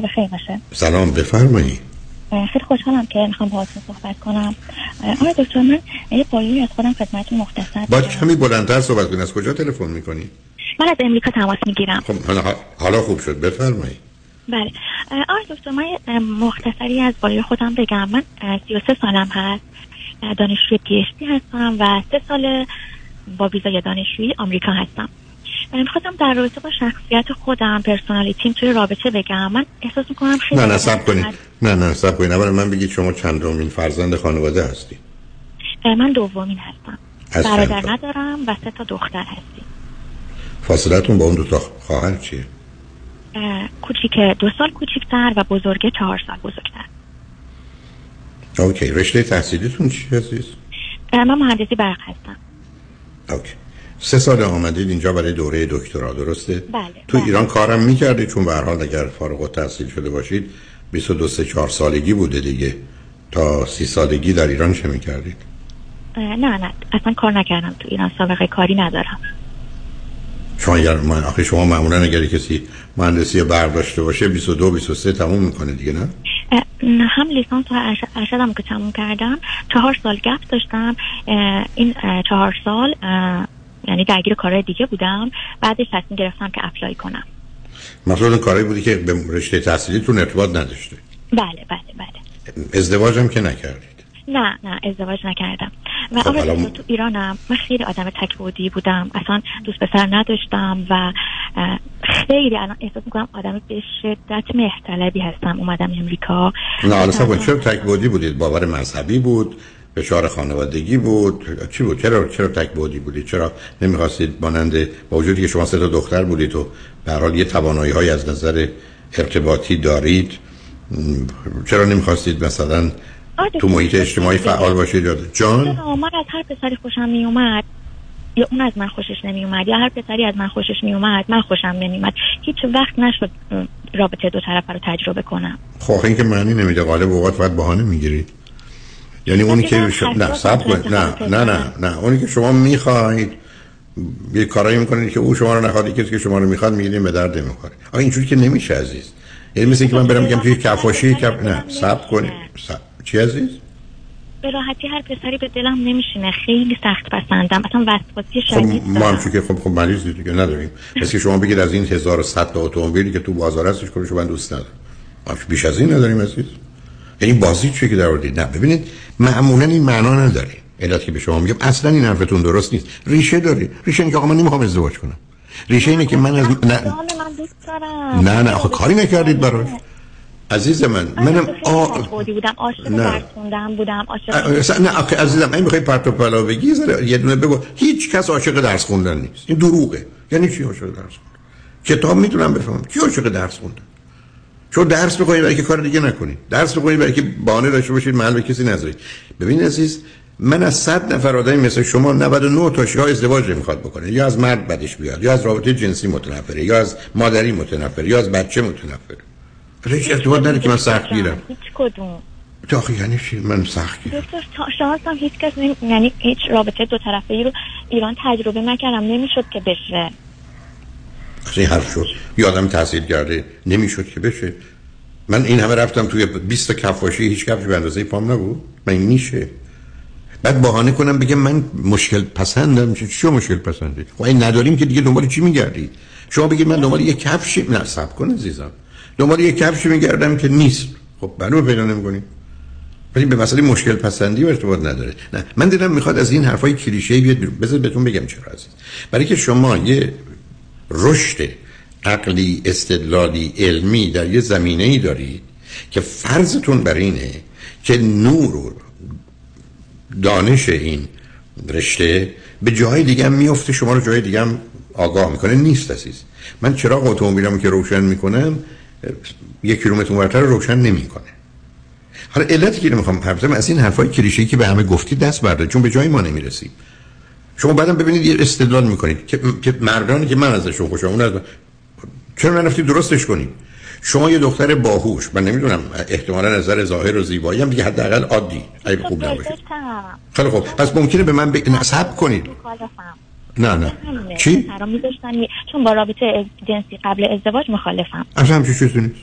شما بخیر باشه. سلام بفرمایید خیلی خوشحالم که می‌خوام باهاتون صحبت کنم. آقای دکتر من یه پایینی از خودم خدمتتون مختصر با کمی بلندتر صحبت کنید از کجا تلفن می‌کنی؟ من از امریکا تماس می‌گیرم. خب حالا خوب شد. بفرمایید بله. آقای دکتر من مختصری از بالای خودم بگم. من 33 سالم هست. دانشجوی پی هستم و سه سال با ویزای دانشجویی آمریکا هستم. می‌خواستم در رابطه با شخصیت خودم personality م توی رابطه بگم. من احساس می‌کنم خیلی نه نه صبر کنید. نه نه صبر کنید. اولا به من بگید شما چندمین فرزند خانواده هستی؟ من دومین هستم. برادر ندارم و سه تا دختر هستیم فاصلتون با اون دو تا خواهر چیه؟ کوچیک دو سال کوچیکتر و بزرگه چهار سال بزرگتر. Okay. رشته تحصیلیتون چی عزیز؟ من مهندسی برق هستم. اوکی. سه سال آمدید اینجا برای دوره دکترا درسته؟ بله تو بله. ایران کارم می‌کردید چون به حال اگر فارغ التحصیل شده باشید 22 3 4 سالگی بوده دیگه تا سی سالگی در ایران چه می‌کردید؟ نه نه اصلا کار نکردم تو ایران سابقه کاری ندارم شما اگر من آخه شما معمولا اگر کسی مهندسی برق داشته باشه 22 23 تموم می‌کنه دیگه نه هم لیسانس و ارشدم که تموم کردم چهار سال گپ داشتم این چهار سال یعنی درگیر کارهای دیگه بودم. بعدش تصمیم گرفتم که اپلای کنم. مثلا کاری بودی که به رشته تحصیلیتون ارتباط نداشته؟ بله بله بله. ازدواجم که نکردید؟ نه نه ازدواج نکردم. و خب آقا تو ایرانم. من خیلی آدم تکبودی بودم. اصلا دوست پسر نداشتم و خیلی الان احساس می‌کنم آدم به شدت مهرطلبی هستم. اومدم امریکا. نه الان چرا تکبودی بودید؟ باور مذهبی بود؟ فشار خانوادگی بود. چی بود؟ چرا چرا تک بودی؟ بودید چرا نمی‌خواستید مانند با وجودی که شما سه تا دختر بودید و به حال یه توانایی های از نظر ارتباطی دارید چرا نمی‌خواستید مثلا تو محیط اجتماعی فعال باشید جان؟ من از هر پسری خوشم میومد یا اون از من خوشش نمی اومد یا هر پسری از من خوشش می اومد من خوشم نمی اومد هیچ وقت نشد رابطه دو طرف رو تجربه کنم. خب این که معنی نمیده. غالب اوقات باید بهانه می‌گیرید یعنی اونی که نه سب کنید. نه نه نه نه. اونی که شما می‌خواهید یه کارایی می‌کنید که او شما رو نخواد کسی که شما رو می‌خواد می‌گیرید به درد نمی‌خوره. آ اینجوری که نمیشه عزیز. یعنی مثل اینکه من برم میگم توی کفاشی کف نه سب کنید. سب چی عزیز؟ به راحتی هر پسری به دلم نمیشینه. خیلی سخت پسندم. اصلا وسواسی شدید خب ما هم که خب خب مریض دیگه نداریم. مثل شما بگید از این 1100 تا اتومبیلی که تو بازار هستش کنه من دوست ندارم. بیش از این نداریم عزیز. یعنی بازی چیه که در نه ببینید معمولا این معنا نداره. علت که به شما میگم اصلا این حرفتون درست نیست. ریشه داره. ریشه اینه که آقا من نمی‌خوام ازدواج کنم. ریشه اینه که من از نه. نه نه آخه کاری نکردید براش. عزیز من منم آ بودم عاشق بودم عاشق نه آخه عزیزم این می‌خوای پرت و پلا بگی؟ یه دونه بگو. هیچ کس عاشق درس خوندن نیست. این دروغه. یعنی چی عاشق درس خوندن؟ کتاب می‌تونم بفهمم. کی عاشق درس خوندن؟ چون درس بکنید برای که کار دیگه نکنید. درس بکنید برای که بانه داشته باشید محل به کسی نذارید. ببین عزیز من از صد نفر آدمی مثل شما 99 تاش یا ازدواج می‌خواد بکنه. یا از مرد بدش بیاد یا از رابطه جنسی متنفره یا از مادری متنفره یا از بچه متنفره. هیچ ارتباط نداره که من سخت گیرم. هیچ کدوم. تو یعنی چی؟ من سخت گیرم. دکتر شانس هم هیچ کس یعنی هیچ رابطه دو طرفه ای رو ایران تجربه نکردم. نمی‌شد که بشه. این حرف شد. یادم تحصیل کرده. نمی‌شد که بشه. من این همه رفتم توی 20 کفاشی هیچ کفش به اندازه پام نبود. من این میشه. بعد بهانه کنم بگم من مشکل پسندم. چی مشکل پسندی؟ خب این نداریم که دیگه دنبال چی میگردی؟ شما بگید من دنبال یه کفش نه صبر کن عزیزم. دنبال یه کفش میگردم که نیست. خب برنامه پیدا نمی‌کنی ولی به مسئله مشکل پسندی و ارتباط نداره. نه. من دیدم می‌خواد از این حرفای کلیشه بیاد بذار بهتون بگم چرا عزیز. برای که شما یه رشد عقلی استدلالی علمی در یه زمینه ای دارید که فرضتون بر اینه که نور و دانش این رشته به جای دیگه هم میفته شما رو جای دیگه هم آگاه می‌کنه. نیست عزیز. من چراغ اتومبیلمو که روشن می‌کنم یک کیلومتر اونورتر روشن نمی‌کنه. حالا علتی که نمی‌خوام حرف از این حرفای کلیشه‌ای که به همه گفتید دست برده چون به جای ما نمی‌رسیم شما بعدم ببینید یه استدلال می‌کنید که, که مردانی که من ازشون خوشم اون از چرا نرفتید درستش کنید شما یه دختر باهوش من نمی‌دونم احتمالا نظر ظاهر و زیبایی هم دیگه حداقل عادی اگه خوب نباشه. خیلی خوب. پس ممکنه به من ب... نصب کنید. نه نه. چی؟ چون با رابطه جنسی قبل ازدواج مخالفم اصلا همچه چیزی نیست.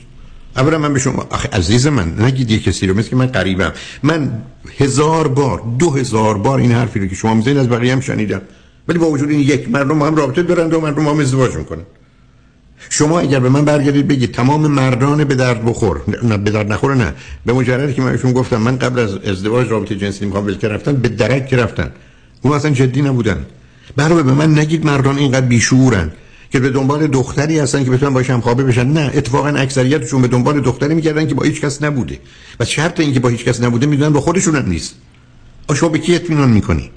اولا من به شما آخه عزیز من نگید یه کسی رو مثل که من قریبم. من هزار بار دو هزار بار این حرفی رو که شما می‌زنید از بقیه هم شنیدم. ولی با وجود این یک مردم هم رابطه دارند و مردم هم ازدواج می‌کنن. شما اگر به من برگردید بگید تمام مردان به درد بخور نه به درد نخور نه. به مجردی که من بهشون گفتم من قبل از ازدواج رابطه جنسی می‌خوام ول رفتن به درک رفتن. اون اصلا جدی نبودن. برای به من نگید مردان اینقدر بیشورن که به دنبال دختری هستن که بتونن باش هم خوابه بشن. نه اتفاقا اکثریتشون به دنبال دختری میگردن که با هیچ کس نبوده. و شرط اینکه با هیچ کس نبوده می‌دونن با خودشون هم نیست. شما به کی اطمینان می‌کنید؟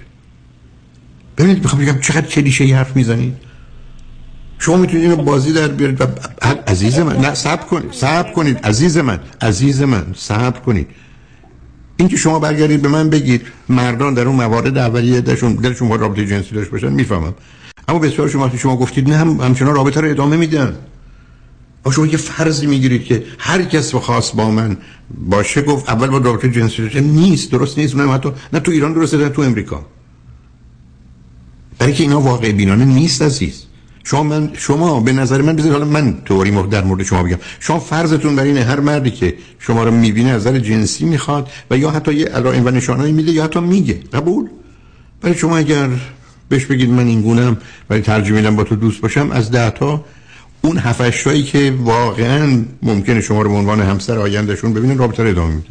ببینید می‌خوام بگم چقدر کلیشه حرف می‌زنید. شما می‌تونید اینو بازی در بیارید و عزیز من نه صبر کنید صبر کنید عزیز من عزیز من صبر کنید. اینکه شما برگردید به من بگید مردان در اون موارد اولیه دلشون دلشون با رابطه جنسی داشت باشن می‌فهمم. اما بسیار شما شما گفتید نه هم همچنان رابطه رو ادامه میدن. شما یه فرضی می‌گیرید که هر کس خاص با من باشه گفت اول با رابطه جنسی نیست درست نیست اونم حتی نه تو ایران درسته نه تو امریکا. برای که اینا واقع بینانه نیست عزیز. شما من شما به نظر من بذارید حالا من طوری در مورد شما بگم. شما فرضتون بر اینه هر مردی که شما رو می‌بینه از نظر جنسی می‌خواد و یا حتی یه علائم و نشانهایی میده یا حتی میگه. قبول؟ برای شما اگر بهش بگید من این گونم ولی ترجیح میدم با تو دوست باشم از ده تا اون هفتشتایی که واقعا ممکنه شما رو به عنوان همسر آیندهشون ببینن رابطه رو ادامه میده.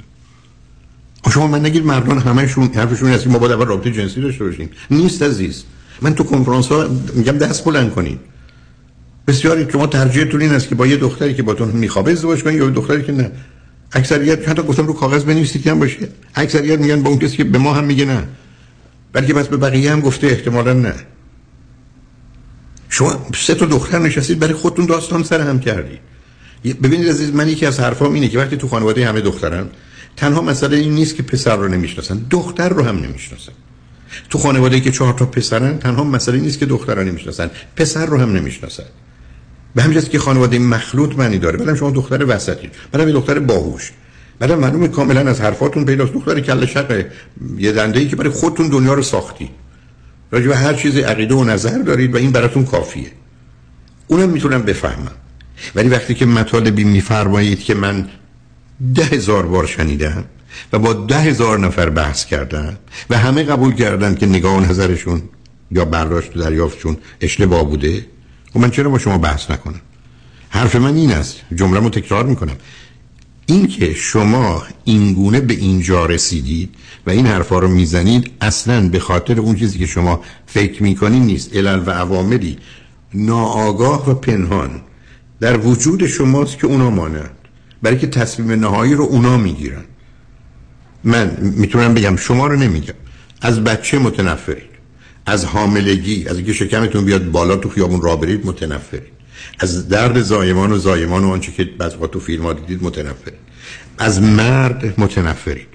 شما من نگید مردان همشون حرفشون هست ما باید اول رابطه جنسی داشته باشیم. نیست عزیز. من تو کنفرانس ها میگم دست بلند کنید. بسیاری شما ترجیحتون این است که با یه دختری که باتون میخوابه ازدواج کنید یا دختری که نه. اکثریت حتی گفتم رو کاغذ بنویسید که هم باشه. اکثریت میگن با اون کسی که به ما هم میگه نه. بلکه بس به بقیه هم گفته احتمالا نه. شما سه تا دختر نشستید برای خودتون داستان سر هم کردید ببینید عزیز من یکی از حرفام اینه که وقتی تو خانواده همه دخترن تنها مسئله این نیست که پسر رو نمی‌شناسن دختر رو هم نمی‌شناسن. تو خانواده که چهار تا پسرن تنها مسئله نیست که دختر رو نمی‌شناسن پسر رو هم نمی‌شناسن. به همین که خانواده مخلوط معنی داره. بعدم شما دختر وسطی. بعدم یه دختر باهوش. بعدم معلومه کاملا از حرفاتون پیداست دختر کله شق یه دنده ای که برای خودتون دنیا رو ساختی. راجع به هر چیز عقیده و نظر دارید و این براتون کافیه. اونم می‌تونم بفهمم. ولی وقتی که مطالبی میفرمایید که من ده هزار بار شنیدم و با ده هزار نفر بحث کردن و همه قبول کردن که نگاه و نظرشون یا برداشت دریافتشون اشتباه بوده و خب من چرا با شما بحث نکنم؟ حرف من این است. جمله رو تکرار می‌کنم. این که شما اینگونه به اینجا رسیدید و این حرفا رو می‌زنید اصلا به خاطر اون چیزی که شما فکر می‌کنید نیست. علل و عواملی ناآگاه و پنهان در وجود شماست که اونا مانند. برای که تصمیم نهایی رو اونا می‌گیرن. من می‌تونم بگم شما رو نمیگم. از بچه متنفرید. از حاملگی از اینکه شکمتون بیاد بالا تو خیابون را برید متنفرید. از درد زایمان و زایمان و آنچه که بعض تو فیلم ها دیدید متنفرید. از مرد متنفرید.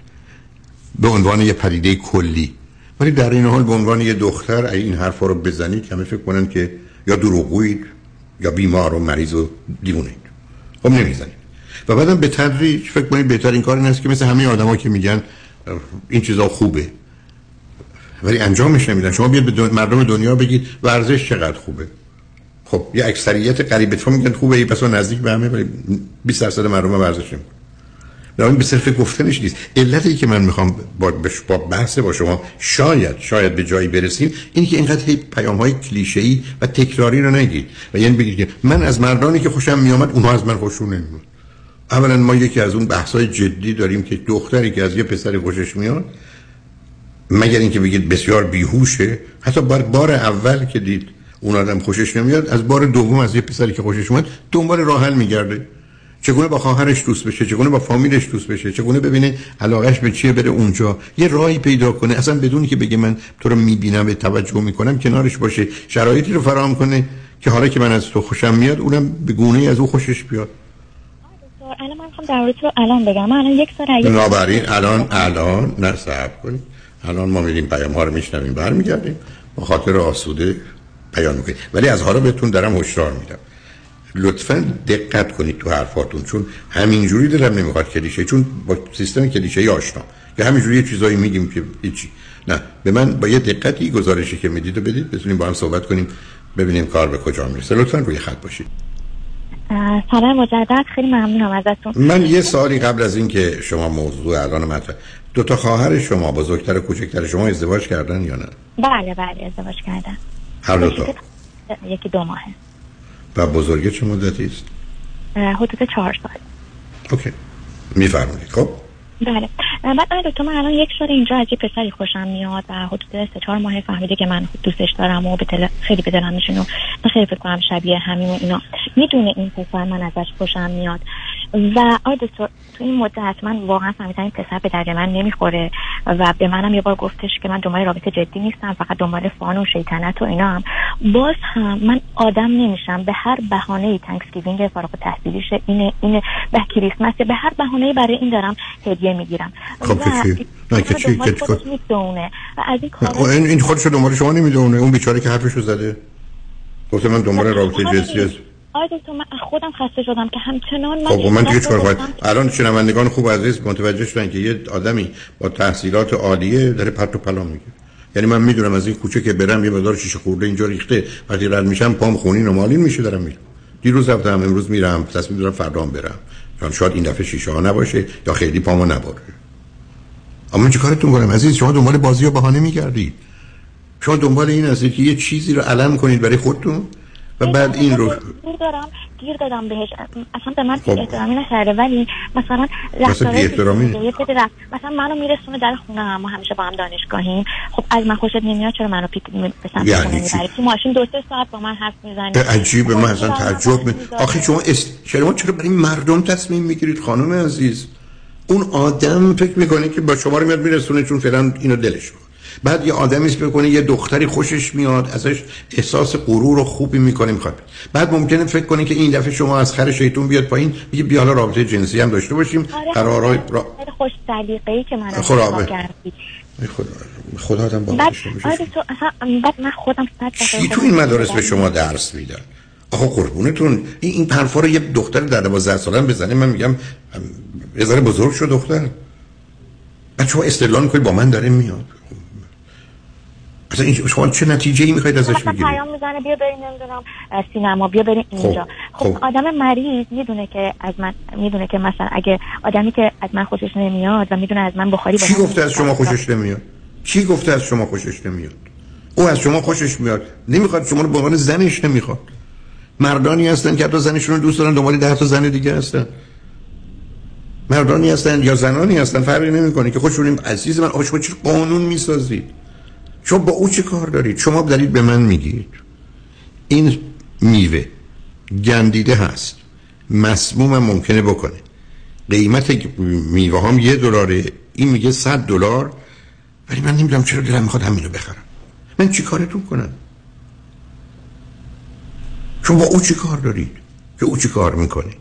به عنوان یه پدیده کلی. ولی در این حال به عنوان یه دختر این حرفا رو بزنید همه فکر کنن که یا دروغگویید یا بیمار و مریض و دیوونید. خب نمی‌زنید. و بعدم به تدریج فکر کنید بهترین کار این است که مثل همه آدما که میگن این چیزا خوبه. ولی انجامش نمیدن. شما بیاد به مردم دنیا بگید ورزش چقدر خوبه. خب یه اکثریت قریب تو میگن خوبه ای پس نزدیک به همه ولی 20 درصد مردم ورزش این به صرف گفتنش نیست. علتی که من می‌خوام با, با بحث با شما شاید شاید به جایی برسیم اینی که اینقدر پیام های کلیشه ای و تکراری رو نگید و یعنی بگید من از مردانی که خوشم میامد اونها از من خوششون نمیاد اولا ما یکی از اون بحث های جدی داریم که دختری که از یه پسری خوشش میاد مگر اینکه بگید بسیار بیهوشه حتی بار, بار اول که دید اون آدم خوشش نمیاد. از بار دوم از یه پسری که خوشش میاد دنبال راه حل میگرده. چگونه با خواهرش دوست بشه؟ چگونه با فامیلش دوست بشه؟ چگونه ببینه علاقش به چیه بره اونجا؟ یه راهی پیدا کنه. اصلا بدون که بگه من تو رو می‌بینم به توجه می‌کنم کنارش باشه. شرایطی رو فراهم کنه که حالا که من از تو خوشم میاد اونم به گونه از او خوشش بیاد. الان من خواهم در رو الان بگم. الان یک سال بنابراین الان الان نه صبر کنید. الان ما میریم پیام ها رو میشنویم برمیگردیم. با خاطر آسوده پیام می‌کنیم ولی از حالا بهتون دارم هشدار میدم. لطفا دقت کنید تو حرفاتون چون همینجوری دلم نمی‌خواد کلیشه چون با سیستم کلیشه آشنا. که همینجوری یه چیزایی میگیم که هیچی. نه به من با یه دقتی گزارشی که می‌دید و بدید بتونیم با هم صحبت کنیم ببینیم کار به کجا می‌رسه. لطفا روی خط باشید. سلام مجدد. خیلی ممنونم ازتون. من یه سالی قبل از اینکه شما موضوع الان مطرح دو تا خواهر شما بزرگتر و کوچکتر شما ازدواج کردن یا نه؟ بله بله ازدواج کردن. هر دو تا. یکی دو ماهه. و بزرگه چه مدتی است؟ حدود چهار سال. اوکی. میفرمایید. خب؟ بله. بعد دکتر من الان یک سال اینجا از یه پسری خوشم میاد و حدود سه چهار ماه فهمیده که من دوستش دارم و به خیلی به دلم میشین و خیلی فکر کنم شبیه همین و اینا. می‌دونه این پسر من ازش خوشم میاد. وای دکتر تو این مدت من واقعا فهمیدم این پسر به درد من نمی‌خوره و به منم یه بار گفتش که من دنبال رابطه جدی نیستم فقط دنبال fun و شیطنت و اینا هم. باز هم من آدم نمیشم. به هر بهانه ای Thanksgiving فارغ التحصیلیش اینه اینه به کریسمس به هر بهانه برای این دارم هدیه می‌گیرم. خب نه که چی که و از این کار این خودش دنبال شما نمی‌دونه. اون بیچاره که حرفشو زده. گفته من دنبال خب، رابطه جنسی هست آقای دکتر من خودم خسته شدم که همچنان من خب من دیگه چیکار کنم؟ الان شنوندگان خوب عزیز متوجه شدن که یه آدمی با تحصیلات عالیه داره پرت و پلا میگه. یعنی من می‌دونم از این کوچه که برم یه مقدار شیشه خورده اینجا ریخته وقتی رد میشم پام خونین و مالین میشه دارم میرم. دیروز رفتم امروز میرم تصمیم دارم فردا برم. چون شاید این دفعه شیشه ها نباشه یا خیلی پامو نباره اما چه کارتون کنم عزیز؟ شما دنبال بازی و بهانه میگردید. شما دنبال این هستید که یه چیزی رو علم کنید برای خودتون؟ و بعد این رو گیر دارم گیر دادم بهش. اصلا به من خب. احترامی نکرده ولی مثلا رفتاره مثلا منو میرسونه در خونه هم ما همیشه با هم دانشگاهیم. خب از من خوشت نمیاد چرا منو پیک به سمت یعنی تو ماشین دو سه ساعت با من حرف می‌زنی عجیبه من اصلا تعجب می آخه شما است... شما چرا برای مردم تصمیم می‌گیرید خانم عزیز؟ اون آدم فکر می‌کنه که با شما رو میاد میرسونه چون فعلا اینو دلش بعد یه آدمی است بکنه یه دختری خوشش میاد ازش احساس غرور و خوبی می‌کنه می‌خواد. بعد ممکنه فکر کنه که این دفعه شما از خر شیطون بیاد پایین میگه بیا حالا رابطه جنسی هم داشته باشیم. آره قرارای را... خوش سلیقه‌ای که من خدا خدا آدم با بعد آره تو بعد من خودم چی تو این مدارس به شما درس میدن؟ آخه قربونتون این این حرفا رو یه دختر در 12 ساله بزنه من میگم یه ذره بزرگ شد دختر. بعد شما استدلال می‌کنید با من داره میاد. اصلا این شما چه نتیجه ای می‌خواید ازش بگیرید؟ پیام می‌زنه بیا بریم نمی‌دونم سینما بیا بریم خب، اینجا. خب, خب. آدم مریض می‌دونه که از من می‌دونه که مثلا اگه آدمی که از من خوشش نمیاد و می‌دونه از من بخاری کی گفته از شما خوشش نمیاد؟ کی گفته از شما خوشش نمیاد؟ او از شما خوشش میاد. نمی‌خواد شما رو به عنوان زنش نمی‌خواد. مردانی هستن که حتی زنشون رو دوست دارن دنبال ده تا زن دیگه هستن. مردانی هستن یا زنانی هستن فرقی نمی‌کنه که خودشون عزیز من آشما چه قانون می‌سازید؟ شما با او چه کار دارید شما دارید به من میگید. این میوه گندیده هست. مسموم ممکنه بکنه. قیمت میوه هم یه دلاره. این میگه صد دلار. ولی من نمی‌دونم چرا دلم می‌خواد همینو بخرم. من چی کارتون کنم؟ شما با او چی کار دارید؟ که او چی کار می‌کنه؟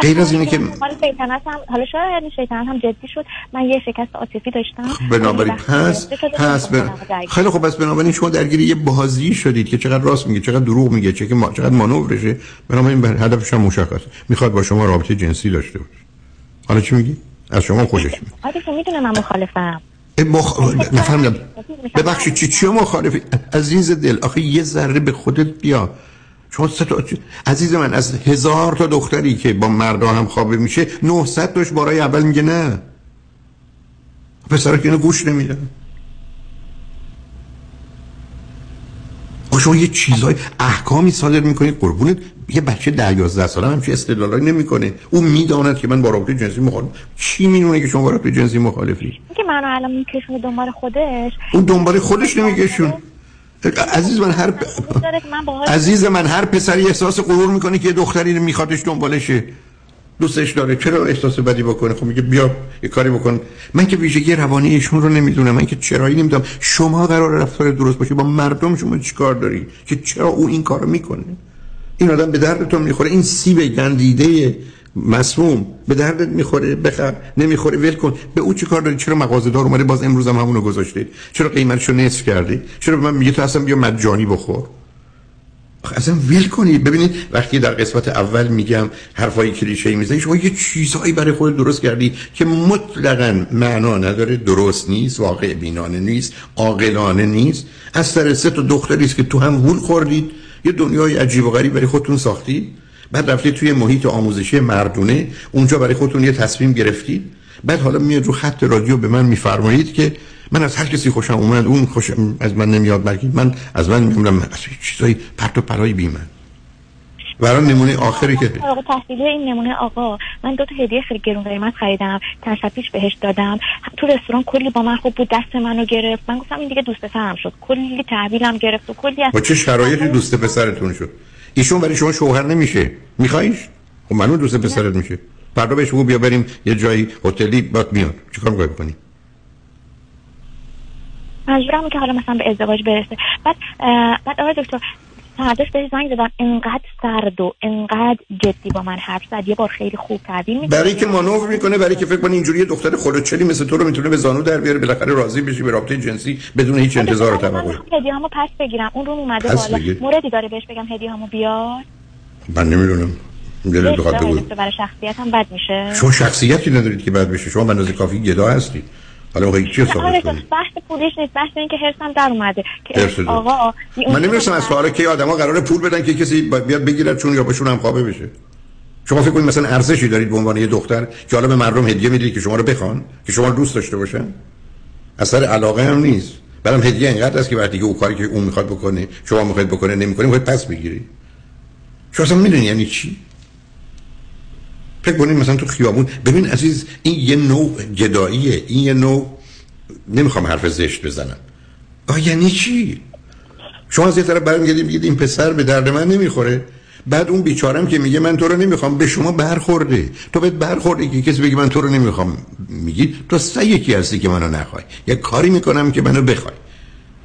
غیر از اینه که حالا شیطنت هم حالا شاید شیطنت هم جدی شد. من یه شکست عاطفی داشتم. خب بنابراین پس پس. خیلی خب پس بنابراین شما درگیر یه بازی شدید که چقدر راست میگه چقدر دروغ میگه چه که ما... چقدر مانورشه. بنابراین هدفش هم مشخص. می‌خواد با شما رابطه جنسی داشته باشه. حالا چی میگی؟ از شما خوشش میاد. آره می‌دونم من مخالفم. مخ... نفهمیدم. ببخشید چی چی مخالفی عزیز دل. آخه یه ذره به خودت بیا. شما تا عزیز من از هزار تا دختری که با مردا هم خوابه میشه 900 تاش بارای اول میگه نه. پسرا که اینو گوش نمیدن. شما یه چیزای احکامی صادر می‌کنید؟ قربونت. یه بچه ده یازده ساله هم چه استدلالایی نمی‌کنه. او می‌داند که من با رابطه جنسی مخالف چی می‌دونه که شما با رابطه جنسی مخالفی؟ که منو الان میکشونه دنبال خودش؟ اون دنبال خودش نمیکشون عزیز من هر عزیز من هر پسری احساس غرور می‌کنه که دختری میخوادش دنبالشه. دوستش داره. چرا احساس بدی بکنه؟ خب میگه بیا یه کاری بکن. من که ویژگی روانی ایشون رو نمی‌دونم. من که چرایی نمی‌دونم. شما قرار رفتار درست باشه با مردم شما چیکار داری؟ که چرا او این کارو می‌کنه؟ این آدم به دردتون می‌خوره. این سیب گندیده مسموم به دردت می‌خوره بخر. نمی‌خوره ول کن. به او چه کار داری؟ چرا مغازه دار اومده؟ باز امروز هم همونو گذاشته. چرا قیمتشو نصف کردی؟ چرا به من میگه تو اصلا بیا مجانی بخور؟ اصلا ویل کنید ببینید وقتی در قسمت اول میگم حرفای کلیشه می‌زنی شما یه چیزهایی برای خود درست کردی که مطلقا معنا نداره درست نیست واقع بینانه نیست عاقلانه نیست. از سر سه تا دختری که تو هم وول خوردید. یه دنیای عجیب و غریب برای خودتون ساختید. بعد رفتید توی محیط آموزشی مردونه اونجا برای خودتون یه تصمیم گرفتید. بعد حالا میاد رو خط رادیو به من میفرمایید که من از هر کسی خوشم اومد اون خوش از من نمیاد بلکه من از من میگم از چیزای پرت و پرای بی من. برای نمونه آخری که آقا تحصیلی این نمونه آقا من دو تا هدیه خیلی گرون قیمت خریدم. چند شب پیش بهش دادم. تو رستوران کلی با من خوب بود دست منو گرفت. من گفتم این دیگه دوست پسرم شد. کلی تحویلم گرفت و کلی با چه شرایطی دوست پسرتون شد؟ ایشون برای شما شوهر نمیشه. میخوایش خب منو دوست پسرت میشه. فردا بهش بگو بیا بریم یه جایی هتلی بات میاد چیکار می‌خوای بکنی؟ مجبورم که حالا مثلا به ازدواج برسه. بعد بعد آقای دکتر فرداش بهش زنگ زدم. انقدر سرد و انقدر جدی با من حرف زد. یه بار خیلی خوب تبدیل برای که مانور می‌کنه برای که فکر کنی اینجوری دختر خلوچلی مثل تو رو می‌تونه به زانو در بیاره بالاخره راضی بشی به رابطه جنسی بدون هیچ انتظار و توقع هدیه‌هامو پس بگیرم. اون رو اومده بالا. موردی داره بهش بگم هدیه‌هامو بیار. من نمی‌دونم. دلت بخواد برای شخصیتم بد میشه. شما شخصیتی ندارید که بد بشه. شما به کافی گدا هستید حالا موقعی چی کنید بحث پولش نیست بحث این که در اومده. که آقا من نمی‌رسم از سوال که آدما قراره پول بدن که کسی بیاد بگیره چون یا بهشون هم خوابه بشه. شما فکر کنید مثلا ارزشی دارید به عنوان یه دختر که حالا به مردم هدیه می‌دید که شما رو بخوان که شما رو دوست داشته باشن؟ اثر علاقه هم نیست. برام هدیه اینقدر است که وقتی که اون کاری که اون می‌خواد بکنه شما می‌خواید بکنه نمی‌کنه می‌خواید پس بگیری شما اصلا می‌دونی یعنی چی؟ فکر کنید مثلا تو خیابون ببین عزیز این یه نوع جداییه این یه نوع نمی‌خوام حرف زشت بزنم. آ یعنی چی؟ شما از یه طرف برمیگردید میگید این پسر به درد من نمی‌خوره. بعد اون بیچارم که میگه من تو رو نمی‌خوام به شما برخورده. تو بهت برخورده که کسی بگه من تو رو نمی‌خوام میگی تو سه یکی هستی که منو نخوای. یه کاری می‌کنم که منو بخوای.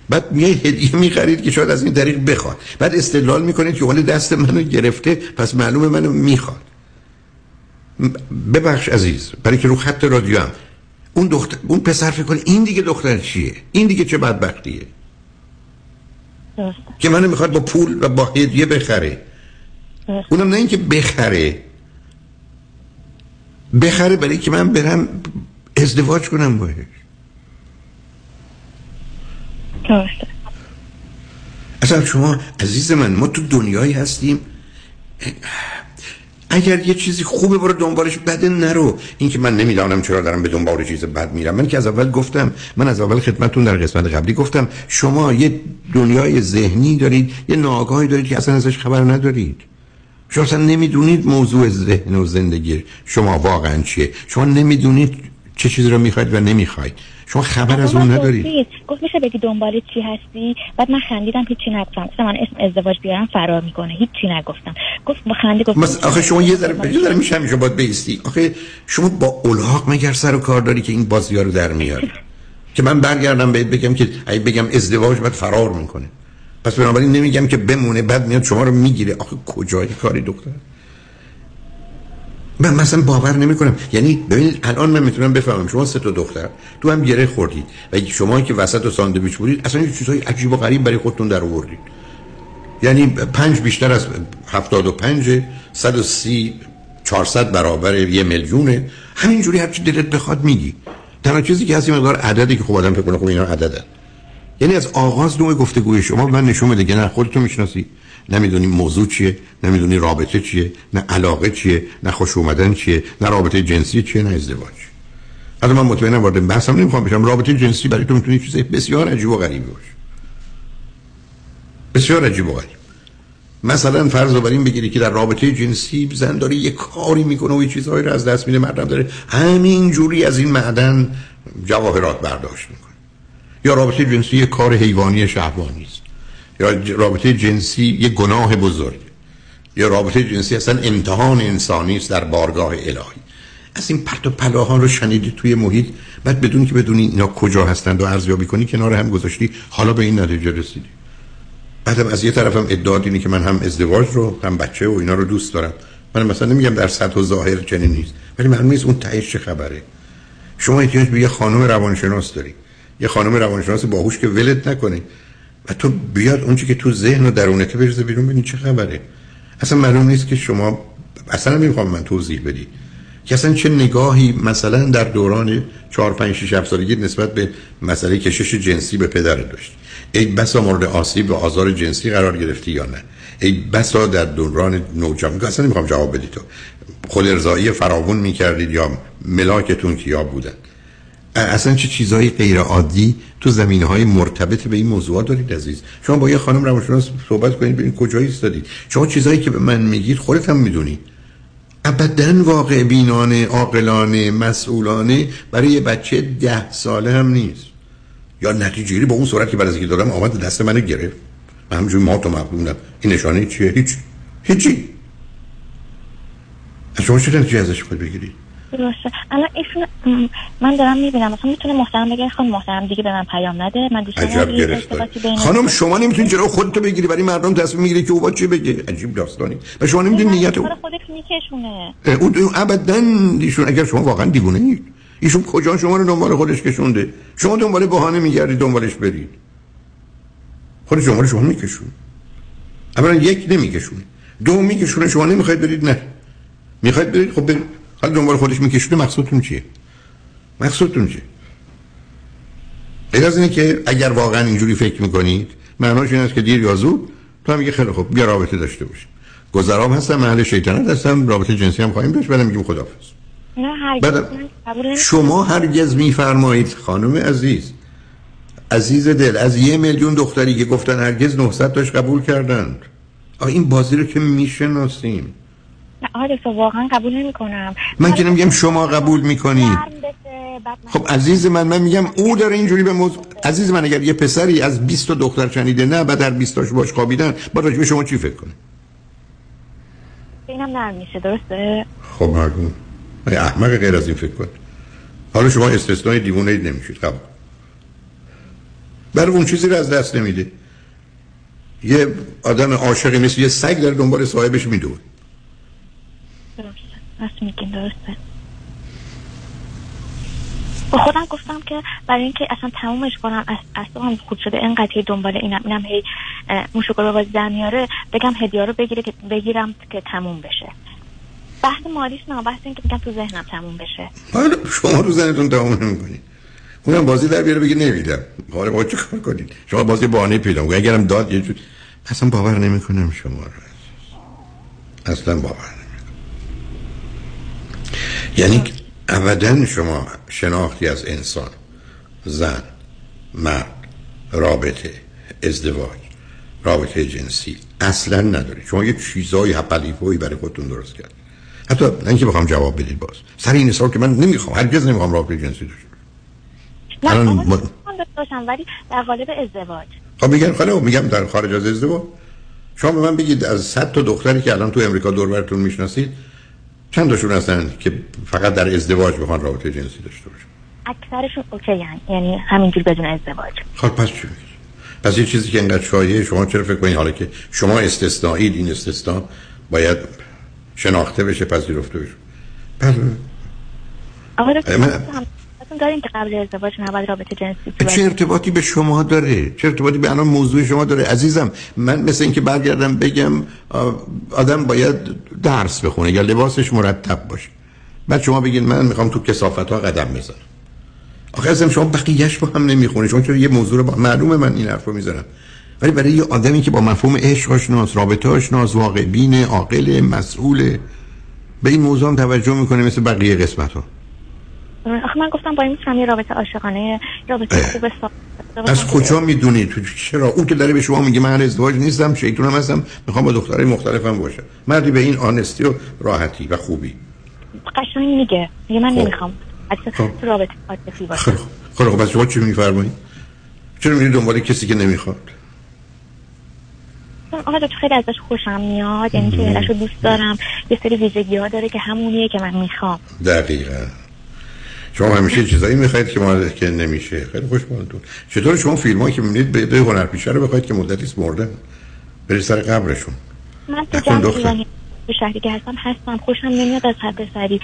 بعد میای هدیه می‌خرید که شاید از این طریق بخواد. بعد استدلال می‌کنید که اون دست منو گرفته پس معلومه منو می‌خواد. ببخش عزیز برای که رو خط رادیو هم. اون دختر اون پسر فکر کنه این دیگه دختر چیه؟ این دیگه چه بدبختیه؟ که منو می‌خواد با پول و با هدیه بخره. اونم نه اینکه بخره. بخره برای که من برم ازدواج کنم باش اصلا شما عزیز من ما تو دنیایی هستیم. اگر یه چیزی خوبه برو دنبالش بده نرو. این که من نمی‌دانم چرا دارم به دنبال چیز بد میرم. من که از اول گفتم من از اول خدمتتون در قسمت قبلی گفتم شما یه دنیای ذهنی دارید یه ناگاهی دارید که اصلا ازش خبر ندارید. شما اصلا نمی‌دونید موضوع ذهن و زندگی شما واقعا چیه. شما نمی‌دونید چه چیزی رو می‌خواید و نمی‌خواید. شما خبر از اون نداری؟ گفت میشه بگی دنبال چی هستی؟ بعد من خندیدم هیچی نگفتم. مثلا من اسم ازدواج بیارم فرار می‌کنه. هیچی نگفتم. گفت با خندی گفت مس... آخه شما یه ذره یه ذره میشه همیشه باید بیستی آخه شما با الاغ مگر سر و کار داری که این بازی رو در میاری؟ که من برگردم بهت بگم که اگه بگم ازدواج بعد فرار می‌کنه. پس بنابراین نمیگم که بمونه بعد میاد شما رو می‌گیره. آخه کجای کاری دکتر من مثلا باور نمی کنم یعنی ببینید الان من می‌تونم بفهمم. شما سه تا دختر تو هم گره خوردید و شما که وسط و ساندویچ بودید اصلا یه چیزای عجیب و غریب برای خودتون در آوردید. یعنی پنج بیشتر از هفتاد و پنج صد و سی چهارصد برابر یه میلیونه. همینجوری هرچی دلت بخواد میگی. تنها چیزی که هست این مقدار عددی که خب آدم فکر کنه خب اینا عددن. یعنی از آغاز نوع گفتگوی شما من نشون میده. که نه خودتون می‌شناسی نمی‌دونی موضوع چیه نمی‌دونی رابطه چیه نه علاقه چیه نه خوش اومدن چیه نه رابطه جنسی چیه نه ازدواج. حالا من مطمئنم وارد بحثم نمی‌خوام بشم. رابطه جنسی برای تو می‌تونه چیز بسیار عجیب و غریبی باشه. بسیار عجیب و غریب. مثلا فرض رو این بگیری که در رابطه جنسی زن داره یه کاری می‌کنه و یه چیزهایی رو از دست میده مردم داره همین جوری از این معدن جواهرات برداشت می‌کنه. یا رابطه جنسی یه کار حیوانی شهوانی است. رابطه جنسی یه گناه بزرگ. یا رابطه جنسی اصلا امتحان انسانی است در بارگاه الهی. از این پرت و پلاها رو شنیدی توی محیط بعد بدون که بدونی اینا کجا هستند و ارزیابی کنی کنار هم گذاشتی حالا به این نتیجه رسیدی. بعدم از یه طرفم ادعا اینه که من هم ازدواج رو هم بچه و اینا رو دوست دارم. من مثلا نمیگم در سطح و ظاهر چنین نیست ولی معلوم نیست اون تهش چه خبره. شما احتیاج به یه خانم روانشناس داری. یه خانم روانشناس باهوش که ولت نکنه. و تو بیاد اونچه که تو ذهن و درونته بریزه بیرون ببین چه خبره. اصلا معلوم نیست که شما اصلا نمی‌خوام من توضیح بدی. که اصلا چه نگاهی مثلا در دوران 4 5 6 7 سالگی نسبت به مسئله کشش جنسی به پدرت داشت ای بسا مورد آسیب و آزار جنسی قرار گرفتی یا نه؟ ای بسا در دوران نوجوانی اصلا نمی‌خوام جواب بدی تو. خود ارزایی فراوون می‌کردید یا ملاکتون کیا بودن؟ اصلا چه چیزهای غیر عادی تو زمینه های مرتبط به این موضوعات دارید عزیز. شما با یه خانم روانشناس صحبت کنید ببینید کجایی ایستادید. شما چیزهایی که به من میگید خودت هم می‌دونی. ابدا واقع بینانه عاقلانه مسئولانه برای یه بچه ده ساله هم نیست. یا نتیجه با اون صورت که برای دارم آمد دست منو گرفت. من همجوری ما تو مقبولم این نشانه چیه؟ هیچ. هیچی. از شما چه نتیجه ازش خود بگیرید درسته الان ایشون من دارم می‌بینم. مثلا می‌تونه محترم بگه خانم محترم دیگه به من پیام نده. من دوست دارم خانم شما نمی‌تونی چرا خودتو بگیری برای مردم تصمیم می‌گیری که او با چی بگه؟ عجیب داستانی. و شما نمی‌دونی نیت او خودت میکشونه. او ابدا ایشون اگر شما واقعا دیوونه اید. ایشون کجا شما رو دنبال خودش کشونده. شما دنبال بهانه میگردید دنبالش برید خود شما رو شما میکشون اولا یک نمیکشونه. دو میکشونه شما نمی‌خواید برید نه. می‌خواید برید خب برید. حالا دنبال خودش میکشونه مقصودتون چیه؟ مقصودتون چیه؟ غیر از اینه که اگر واقعا اینجوری فکر می‌کنید معناش این است که دیر یا زود تو هم میگه خیلی خوب بیا رابطه داشته باشیم. گذرام هستم محل شیطنت هستم رابطه جنسی هم خواهیم داشت بعدم میگیم خدافظ نه هرگز شما هرگز میفرمایید خانم عزیز عزیز دل از یه میلیون دختری که گفتن هرگز 900 تاش قبول کردند. آ این بازی رو که می‌شناسیم. آره واقعا قبول نمی کنم من که نمیگم شما قبول می‌کنید خب عزیز من من میگم او داره اینجوری به موضوع عزیز من اگر یه پسری از 20 دختر شنیده نه بعد در 20 تاش باش خوابیدن با راجب شما چی فکر کنه؟ اینم نرم میشه درسته؟ خب مردم احمق غیر از این فکر کن. حالا شما استثنای دیوونه نمیشید. قبول برای اون چیزی رو از دست نمیده یه آدم عاشقی مثل یه سگ در دنبال صاحبش میدوه. درسته میگین درسته. با خودم گفتم که برای اینکه اصلا تمومش کنم اصلا هم خود شده اینقدر دنبال اینم اینم هی موشکل رو بازی در بگم هدیه رو بگیره که بگیرم که تموم بشه. بحث مالیش نه بحث این که میگم تو ذهنم تموم بشه. حالا شما رو ذهنتون تموم نمی‌کنید اونم بازی در بیاره بگی نمیدم. حالا با چه کار کنید شما بازی بهانه پیدا اگرم داد یه جور اصلا باور نمی‌کنم شما رو اصلا باور یعنی ابدا شما شناختی از انسان زن مرد رابطه ازدواج رابطه جنسی اصلا نداری. شما یه چیزای هپلیفوی برای خودتون درست کرد حتی نه اینکه بخوام جواب بدید باز. سر این که من نمی‌خوام هرگز نمی‌خوام رابطه جنسی داشته نه م... داشتم ولی در قالب ازدواج. خب میگن خاله میگم در خارج از ازدواج. شما به من بگید از 100 تا دختری که الان تو امریکا دور براتون می‌شناسید چند تاشون هستن که فقط در ازدواج بخوان رابطه جنسی داشته باشن؟ اکثرشون اوکی یعنی, یعنی همینجور بدون ازدواج. خب پس چی پس یه چیزی که اینقدر شایعه شما چرا فکر کنید حالا که شما استثنایی این استثنا باید شناخته بشه پذیرفته بشه؟ پس آقا داریم که قبل ازدواج نباید رابطه جنسی چه ارتباطی به شما داره؟ چه ارتباطی به الان موضوع شما داره؟ عزیزم من مثل اینکه برگردم بگم آدم باید درس بخونه یا لباسش مرتب باشه. بعد شما بگید من می‌خوام تو کسافت ها قدم بزنم آخه ازم شما بقیهش با هم نمی‌خونه چرا؟ یه موضوع با معلومه من این حرف رو می‌زنم ولی برای یه آدمی که با مفهوم عشق آشناس رابطه آشناس واقع بین عاقل مسئول به این موضوع هم توجه می‌کنه مثل بقیه قسمت ها آخه من گفتم با این یه رابطه عاشقانه رابطه خوب از کجا می‌دونی تو چرا؟ اون که داره به شما میگه من ازدواج نیستم شیطونم هستم می‌خوام با دخترای مختلفم باشم مردی به این آنستی و راحتی و خوبی. قشنگ میگه. میگه من خب. نمی‌خوام. خب. تو رابطه عاطفی باشم خب خب شما چی میفرمایید چرا میری دنبال کسی که نمی‌خواد؟ آقا تو خیلی ازش خوشم میاد یعنی که دوست دارم. یه سری ویژگی ها داره که همونیه که من می‌خوام. دقیقا. شما همیشه چیزایی می‌خواید که ما که نمیشه. خیلی خوشحالتون چطور شما فیلم هایی که می‌بینید به هنرپیشه رو بخواید که مدتی مردن برید سر قبرشون. من تو جمع به شهری که هستم هستم. خوشم نمیاد از حد سری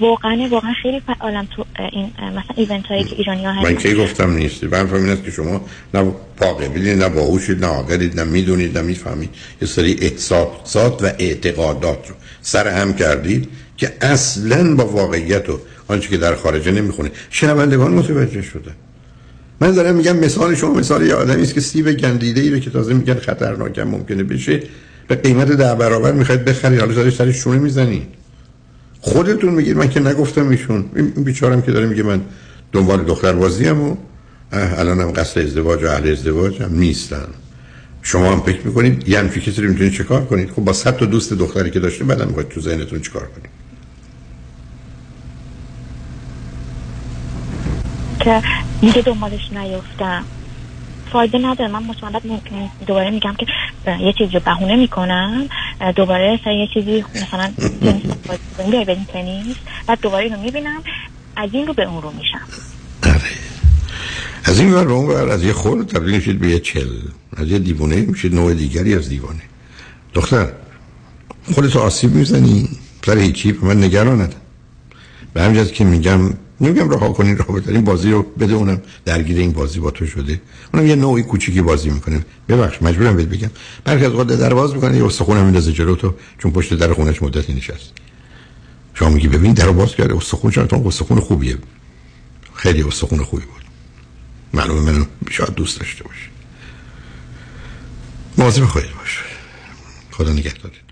واقعا واقعا خیلی فعالم تو این مثلا ایونت هایی که ایرانی ها من کی گفتم نیستی من فهمین است که شما نه پاقبیلی نه باهوشید نه عاقلید نه می‌دونید نه می‌فهمید. یه سری احساسات و اعتقادات رو سر هم کردید که اصلا با واقعیت و آنچه که در خارجه نمی‌خونه شنوندگان متوجه شده. من دارم میگم مثال شما مثال یه آدمی است که سیب گندیده ای رو که تازه میگن خطرناک ممکنه بشه به قیمت ده برابر می‌خواید بخرید. حالا دارید سرش شونه می‌زنید خودتون میگید من که نگفتم ایشون. این بیچارم که داره میگه من دنبال دختر بازیم و الانم قصد ازدواج و اهل ازدواج هم نیستم شما هم فکر می‌کنید کسی رو می‌تونید چکار کنید؟ خب با صد تا دوست دختری که داشته بعدم می‌خواید تو ذهنتون چیکار کنید؟ که دیگه دنبالش نیفتم فایده نداره من مطمئن دوباره میگم که یه چیزی رو بهونه می‌کنم. دوباره سر یه چیزی مثلا بیای بریم تنیس. بعد دوباره اینو می‌بینم. از این رو به اون رو میشم. آره. از این ور به اون ور از یه خور تبدیل میشید به یه چل از یه دیوونه میشید نوع دیگری از دیوانه. دختر خودتو آسیب می‌زنی. سر هیچی من نگرانت به همین که میگم نمیگم رها کنین راه این بازی رو بده اونم درگیر این بازی با تو شده. اونم یه نوعی کوچیکی بازی می‌کنه. ببخش مجبورم بهت بگم. برخی از وقت در باز می‌کنه یه استخونم میندازه جلو تو چون پشت در خونش مدتی نشست. شما میگی ببین درو باز کرده. استخون چون تو استخون خوبیه. خیلی استخون خوبی بود. معلومه منو شاید دوست داشته باشه. مواظب خودت باش. خدا نگهدارت.